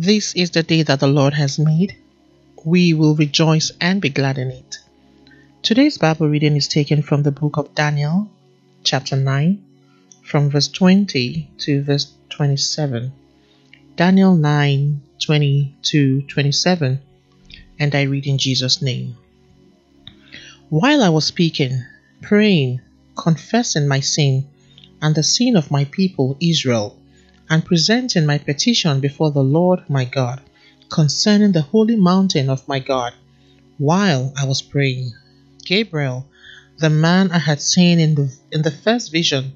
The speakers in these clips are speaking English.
This is the day that the Lord has made. We will rejoice and be glad in it. Today's Bible reading is taken from the book of Daniel, chapter 9, from verse 20 to verse 27. Daniel 9 20 to 27, and I read in Jesus' name. While I was speaking, praying, confessing my sin and the sin of my people Israel, and presenting my petition before the Lord my God concerning the holy mountain of my God, while I was praying, Gabriel, the man I had seen in the, in the first vision,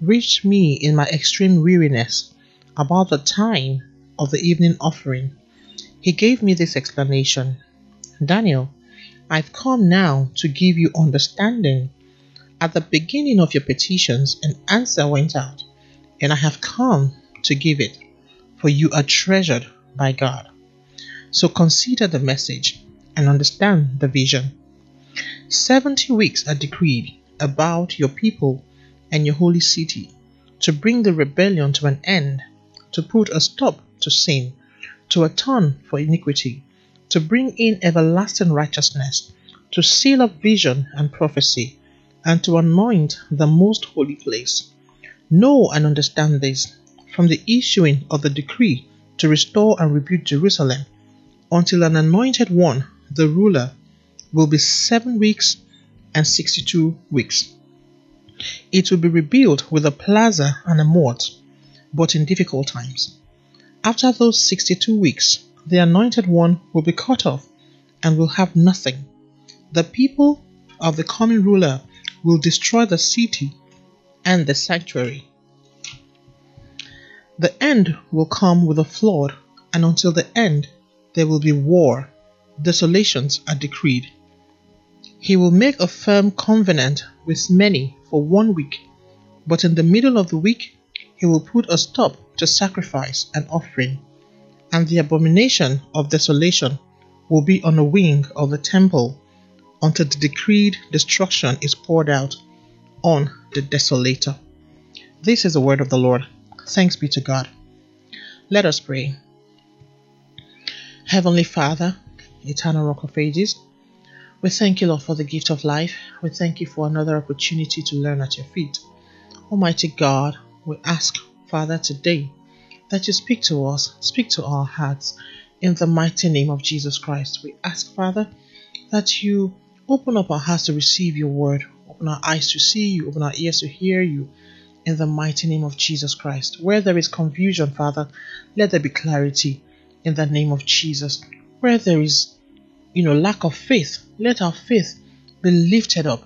reached me in my extreme weariness about the time of the evening offering. He gave me this explanation Daniel, I've come now to give you understanding. At the beginning of your petitions, an answer went out, and I have come to give it, for you are treasured by God. So consider the message and understand the vision. Seventy weeks are decreed about your people and your holy city to bring the rebellion to an end, to put a stop to sin, to atone for iniquity, to bring in everlasting righteousness, to seal up vision and prophecy, and to anoint the most holy place. Know and understand this from the issuing of the decree to restore and rebuild Jerusalem until an anointed one, the ruler, will be seven weeks and 62 weeks. It will be rebuilt with a plaza and a moat, but in difficult times. After those 62 weeks, the anointed one will be cut off and will have nothing. The people of the coming ruler will destroy the city and the sanctuary. The end will come with a flood, and until the end there will be war. Desolations are decreed. He will make a firm covenant with many for one week, but in the middle of the week he will put a stop to sacrifice and offering, and the abomination of desolation will be on the wing of the temple until the decreed destruction is poured out on the desolator. This is the word of the Lord. Thanks be to God. Let us pray. Heavenly Father, eternal rock of ages, we thank you, Lord, for the gift of life. We thank you for another opportunity to learn at your feet. Almighty God, we ask, Father, today that you speak to us, speak to our hearts in the mighty name of Jesus Christ. We ask, Father, that you open up our hearts to receive your word, open our eyes to see you, open our ears to hear you in the mighty name of Jesus Christ. Where there is confusion, Father, let there be clarity in the name of Jesus. Where there is, you know, lack of faith, let our faith be lifted up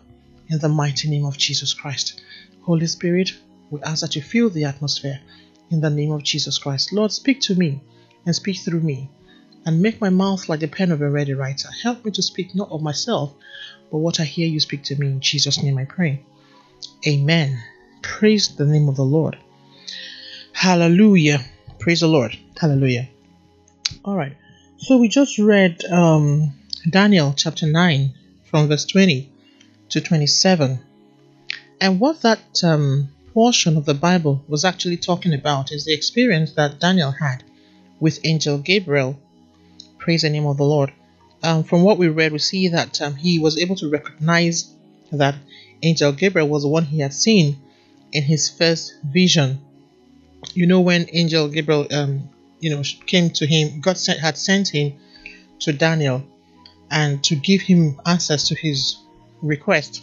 in the mighty name of Jesus Christ. Holy Spirit, we ask that you fill the atmosphere in the name of Jesus Christ. Lord, speak to me and speak through me and make my mouth like the pen of a ready writer. Help me to speak not of myself, but what I hear you speak to me. In Jesus' name I pray. Amen. Praise the name of the Lord. Hallelujah. Praise the Lord. Hallelujah. All right. So we just read um, Daniel chapter 9 from verse 20 to 27. And what that um, portion of the Bible was actually talking about is the experience that Daniel had with angel Gabriel. Praise the name of the Lord. Um, from what we read, we see that um, he was able to recognize that angel Gabriel was the one he had seen in his first vision. You know, when angel Gabriel, um, you know, came to him, God sent, had sent him to Daniel and to give him answers to his request.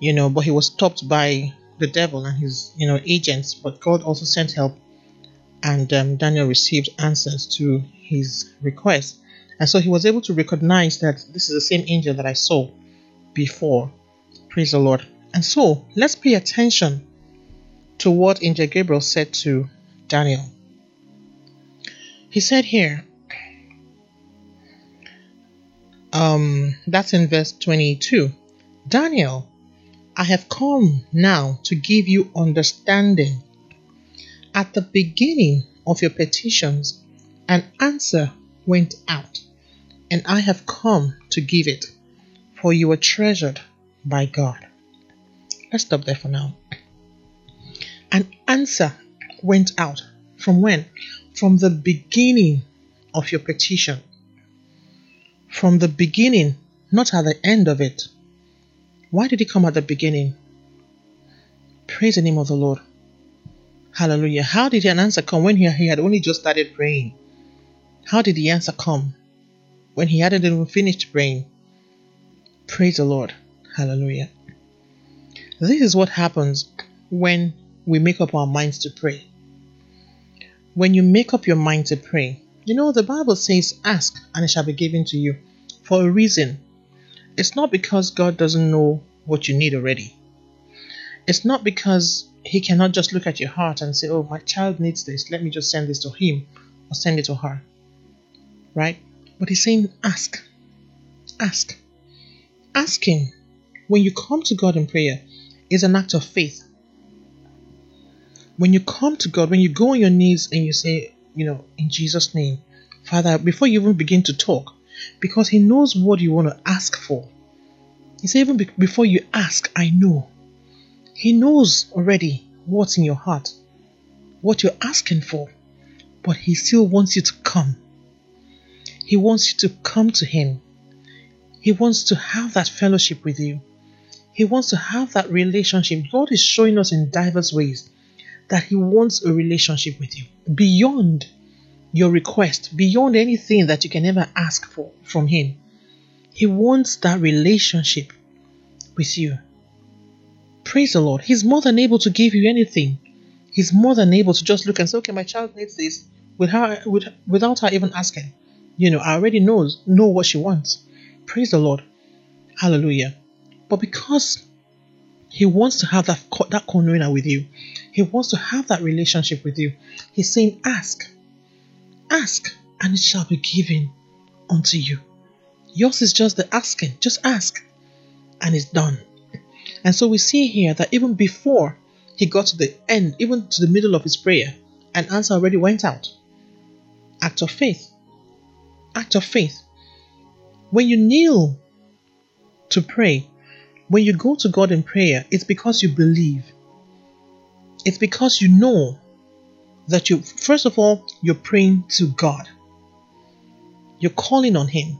You know, but he was stopped by the devil and his, you know, agents. But God also sent help, and um, Daniel received answers to his request. And so he was able to recognize that this is the same angel that I saw before. Praise the Lord. And so let's pay attention to what Angel Gabriel said to Daniel. He said here, um, that's in verse 22 Daniel, I have come now to give you understanding. At the beginning of your petitions, an answer went out, and I have come to give it, for you are treasured by God. Let's stop there for now. An answer went out From when? From the beginning of your petition. From the beginning, not at the end of it. Why did it come at the beginning? Praise the name of the Lord. Hallelujah. How did an answer come when he, he had only just started praying? How did the answer come when he hadn't even finished praying? Praise the Lord. Hallelujah. This is what happens when we make up our minds to pray. When you make up your mind to pray, you know, the Bible says, Ask and it shall be given to you for a reason. It's not because God doesn't know what you need already. It's not because He cannot just look at your heart and say, Oh, my child needs this. Let me just send this to him or send it to her. Right? But He's saying, Ask. Ask. Asking when you come to God in prayer is an act of faith. When you come to God, when you go on your knees and you say, you know, in Jesus' name, Father, before you even begin to talk, because He knows what you want to ask for. He said, even be- before you ask, I know. He knows already what's in your heart, what you're asking for, but He still wants you to come. He wants you to come to Him. He wants to have that fellowship with you. He wants to have that relationship. God is showing us in diverse ways that He wants a relationship with you beyond your request, beyond anything that you can ever ask for from Him. He wants that relationship with you. Praise the Lord. He's more than able to give you anything. He's more than able to just look and say, okay, my child needs this with her, with, without her even asking. You know, I already knows know what she wants. Praise the Lord. Hallelujah. But because he wants to have that that koinonia with you, he wants to have that relationship with you. He's saying, "Ask, ask, and it shall be given unto you." Yours is just the asking. Just ask, and it's done. And so we see here that even before he got to the end, even to the middle of his prayer, an answer already went out. Act of faith. Act of faith. When you kneel to pray, when you go to God in prayer, it's because you believe. It's because you know that you, first of all, you're praying to God. You're calling on Him.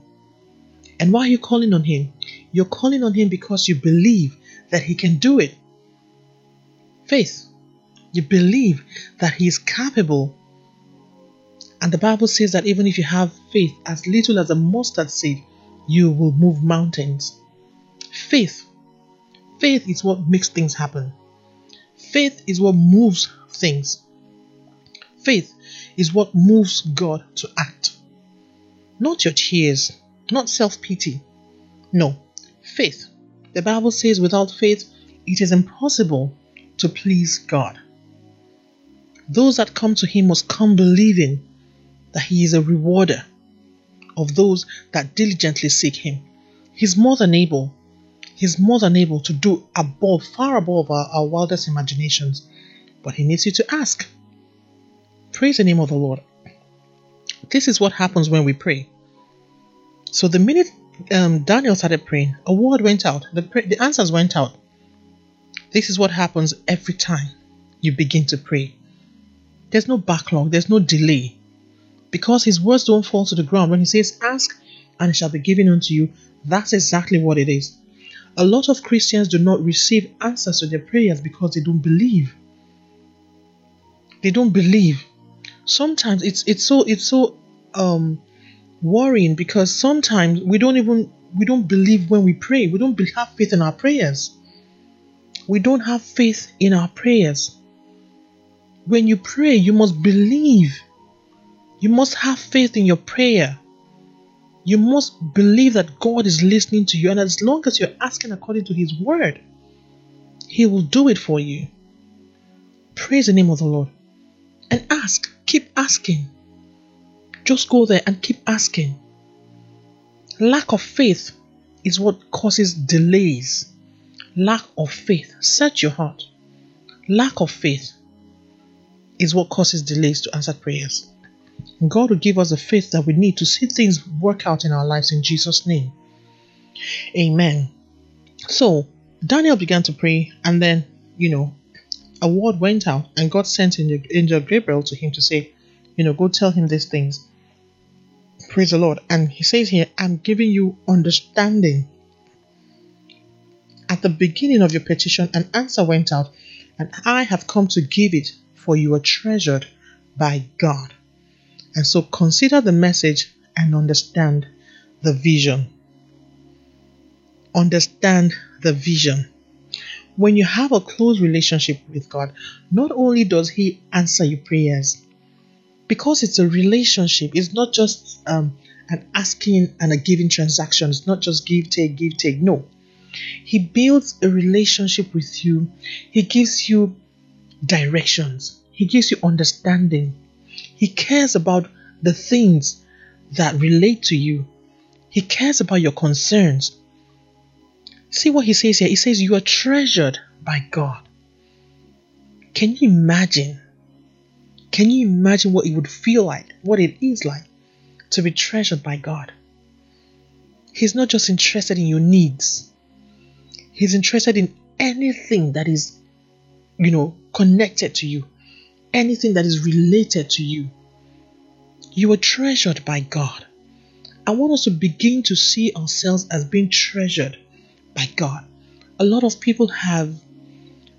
And why are you calling on Him? You're calling on Him because you believe that He can do it. Faith. You believe that He is capable. And the Bible says that even if you have faith as little as a mustard seed, you will move mountains. Faith. Faith is what makes things happen. Faith is what moves things. Faith is what moves God to act. Not your tears, not self pity. No, faith. The Bible says without faith, it is impossible to please God. Those that come to Him must come believing that He is a rewarder of those that diligently seek Him. He's more than able. He's more than able to do above, far above our, our wildest imaginations. But He needs you to ask. Praise the name of the Lord. This is what happens when we pray. So the minute um, Daniel started praying, a word went out. The, the answers went out. This is what happens every time you begin to pray. There's no backlog, there's no delay. Because his words don't fall to the ground. When he says, Ask and it shall be given unto you, that's exactly what it is. A lot of Christians do not receive answers to their prayers because they don't believe. They don't believe. Sometimes it's it's so it's so um worrying because sometimes we don't even we don't believe when we pray. We don't have faith in our prayers. We don't have faith in our prayers. When you pray, you must believe. You must have faith in your prayer. You must believe that God is listening to you, and as long as you're asking according to His word, He will do it for you. Praise the name of the Lord. And ask, keep asking. Just go there and keep asking. Lack of faith is what causes delays. Lack of faith. Search your heart. Lack of faith is what causes delays to answered prayers. God will give us the faith that we need to see things work out in our lives in Jesus' name. Amen. So Daniel began to pray, and then, you know, a word went out and God sent angel Gabriel to him to say, you know, go tell him these things. Praise the Lord. And he says here, I'm giving you understanding. At the beginning of your petition, an answer went out, and I have come to give it, for you are treasured by God. And so consider the message and understand the vision. Understand the vision. When you have a close relationship with God, not only does He answer your prayers, because it's a relationship, it's not just um, an asking and a giving transaction, it's not just give, take, give, take. No. He builds a relationship with you, He gives you directions, He gives you understanding, He cares about the things that relate to you, He cares about your concerns. See what He says here? He says, You are treasured by God. Can you imagine? Can you imagine what it would feel like, what it is like to be treasured by God? He's not just interested in your needs, He's interested in anything that is, you know, connected to you, anything that is related to you. You are treasured by God. I want us to begin to see ourselves as being treasured by God. A lot of people have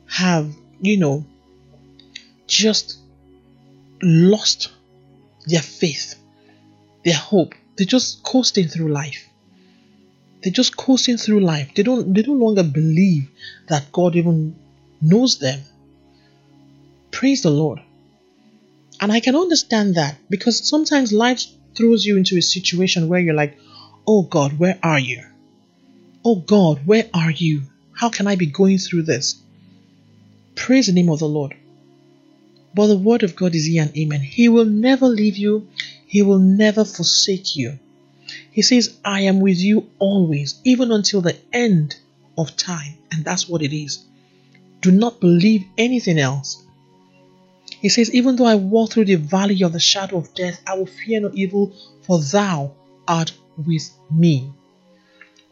have, you know, just lost their faith, their hope. They're just coasting through life. They're just coasting through life. They don't they no longer believe that God even knows them. Praise the Lord. And I can understand that because sometimes life throws you into a situation where you're like, oh God, where are you? Oh God, where are you? How can I be going through this? Praise the name of the Lord. But the word of God is yea and amen. He will never leave you, He will never forsake you. He says, I am with you always, even until the end of time. And that's what it is. Do not believe anything else. He says, Even though I walk through the valley of the shadow of death, I will fear no evil, for thou art with me.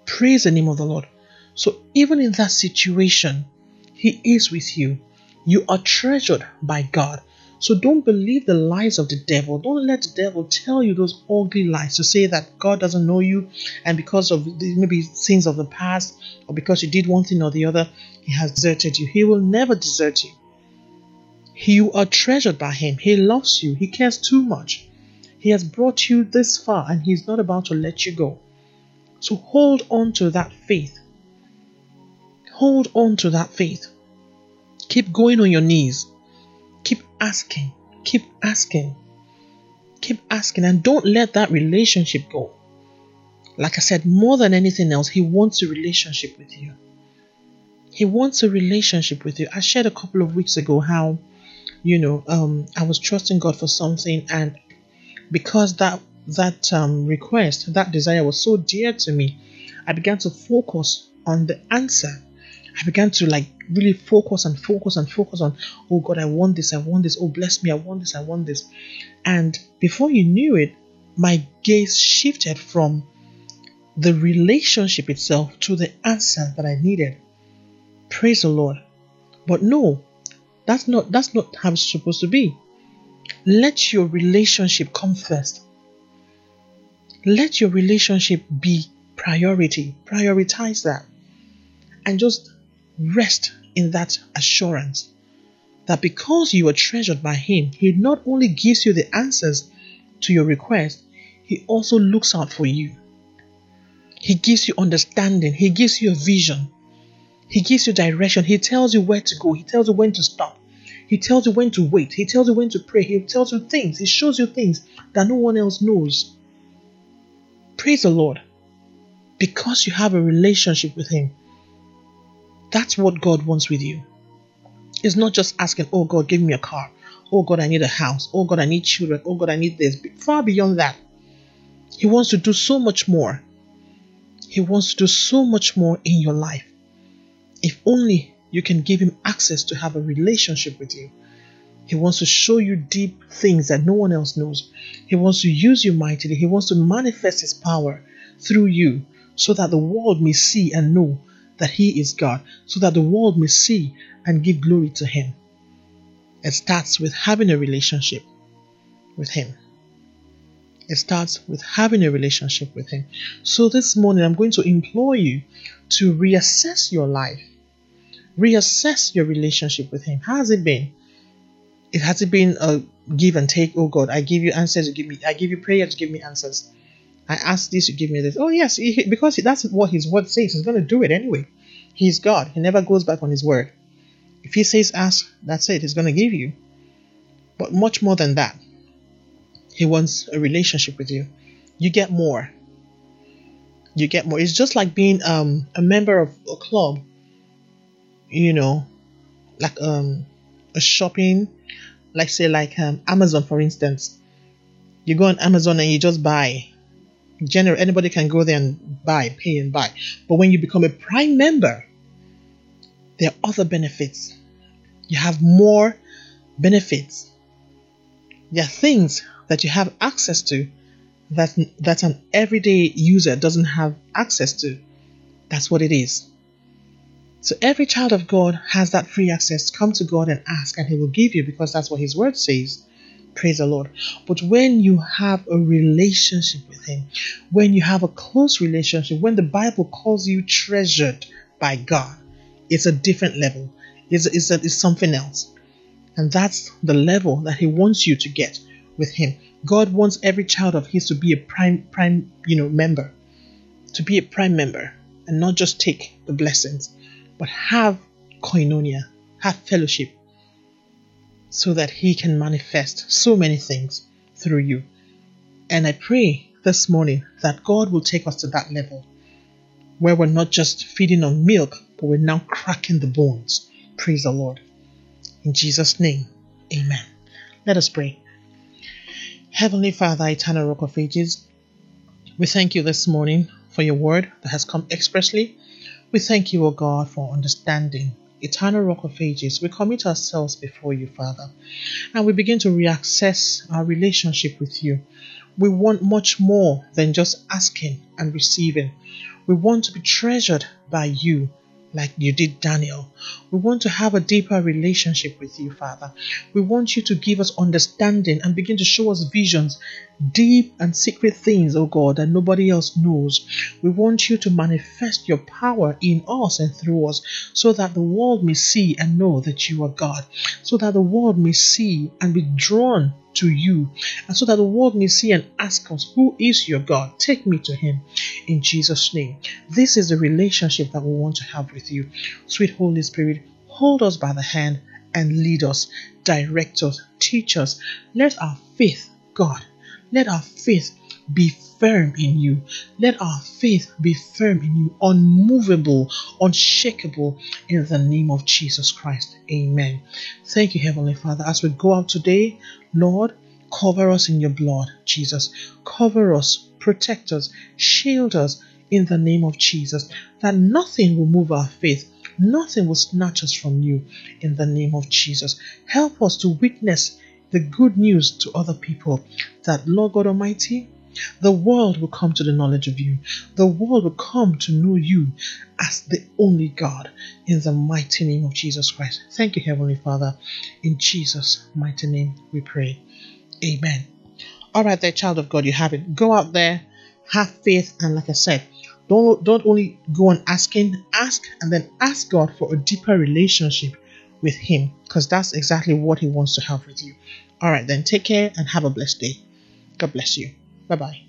Praise the name of the Lord. So, even in that situation, He is with you. You are treasured by God. So don't believe the lies of the devil. Don't let the devil tell you those ugly lies to say that God doesn't know you and because of the, maybe sins of the past or because you did one thing or the other, he has deserted you. He will never desert you. You are treasured by him. He loves you. He cares too much. He has brought you this far and he's not about to let you go. So hold on to that faith. Hold on to that faith. Keep going on your knees. Keep asking. Keep asking. Keep asking. And don't let that relationship go. Like I said, more than anything else, He wants a relationship with you. He wants a relationship with you. I shared a couple of weeks ago how, you know, um, I was trusting God for something, and because that that um, request, that desire was so dear to me, I began to focus on the answer I began to like really focus and focus and focus on, oh God, I want this, I want this, oh bless me, I want this, I want this. And before you knew it, my gaze shifted from the relationship itself to the answer that I needed. Praise the Lord. But no, that's not that's not how it's supposed to be. Let your relationship come first. Let your relationship be priority. Prioritize that. And just Rest in that assurance that because you are treasured by Him, He not only gives you the answers to your request, He also looks out for you. He gives you understanding, He gives you a vision, He gives you direction, He tells you where to go, He tells you when to stop, He tells you when to wait, He tells you when to pray, He tells you things, He shows you things that no one else knows. Praise the Lord. Because you have a relationship with Him, that's what God wants with you. It's not just asking, oh God, give me a car. Oh God, I need a house. Oh God, I need children. Oh God, I need this. Far beyond that, He wants to do so much more. He wants to do so much more in your life. If only you can give Him access to have a relationship with you. He wants to show you deep things that no one else knows. He wants to use you mightily. He wants to manifest His power through you so that the world may see and know that He is God, so that the world may see and give glory to Him. It starts with having a relationship with Him. It starts with having a relationship with Him. So this morning, I'm going to implore you to reassess your life, reassess your relationship with Him. How has it been? It has it been a give and take. Oh God, I give you answers, you give me. I give you prayer, to give me answers. I ask this, you give me this. Oh yes, he, because that's what His word says. He's going to do it anyway. He's God. He never goes back on His word. If He says ask, that's it. He's going to give you. But much more than that, He wants a relationship with you. You get more. You get more. It's just like being um, a member of a club. You know, like um, a shopping, like say like um, Amazon for instance. You go on Amazon and you just buy. General anybody can go there and buy pay and buy. But when you become a prime member there are other benefits. You have more benefits. There are things that you have access to that that an everyday user doesn't have access to. That's what it is so every child of god has that free access come to god and ask and he will give you because that's what his word says Praise the Lord. But when you have a relationship with Him, when you have a close relationship, when the Bible calls you treasured by God, it's a different level. It's, it's, it's something else. And that's the level that He wants you to get with Him. God wants every child of His to be a prime, prime, you know, member, to be a prime member, and not just take the blessings, but have koinonia, have fellowship so that He can manifest so many things through you. And I pray this morning that God will take us to that level where we're not just feeding on milk, but we're now cracking the bones. Praise the Lord. In Jesus' name, amen. Let us pray. Heavenly Father, eternal rock of ages, we thank you this morning for your word that has come expressly. We thank you, O God, for understanding eternal rock of ages, we commit ourselves before you, Father, and we begin to reaccess our relationship with you. We want much more than just asking and receiving. We want to be treasured by you like you did Daniel. We want to have a deeper relationship with you, Father. We want you to give us understanding and begin to show us visions, deep and secret things, oh God, that nobody else knows. We want you to manifest your power in us and through us so that the world may see and know that you are God, so that the world may see and be drawn to you, and so that the world may see and ask us, Who is your God? Take me to Him in Jesus' name. This is the relationship that we want to have with you. Sweet Holy Spirit, hold us by the hand and lead us, direct us, teach us. Let our faith, God, let our faith be firm in you. Let our faith be firm in you, unmovable, unshakable, in the name of Jesus Christ. Amen. Thank you, Heavenly Father. As we go out today, Lord, cover us in your blood, Jesus. Cover us, protect us, shield us in the name of Jesus, that nothing will move our faith. Nothing will snatch us from you in the name of Jesus. Help us to witness the good news to other people that, Lord God Almighty, the world will come to the knowledge of you. The world will come to know you as the only God in the mighty name of Jesus Christ. Thank you, Heavenly Father. In Jesus' mighty name we pray. Amen. All right, there, child of God, you have it. Go out there, have faith, and like I said, don't don't only go on asking, ask and then ask God for a deeper relationship with Him, because that's exactly what He wants to have with you. All right, then take care and have a blessed day. God bless you. Bye bye.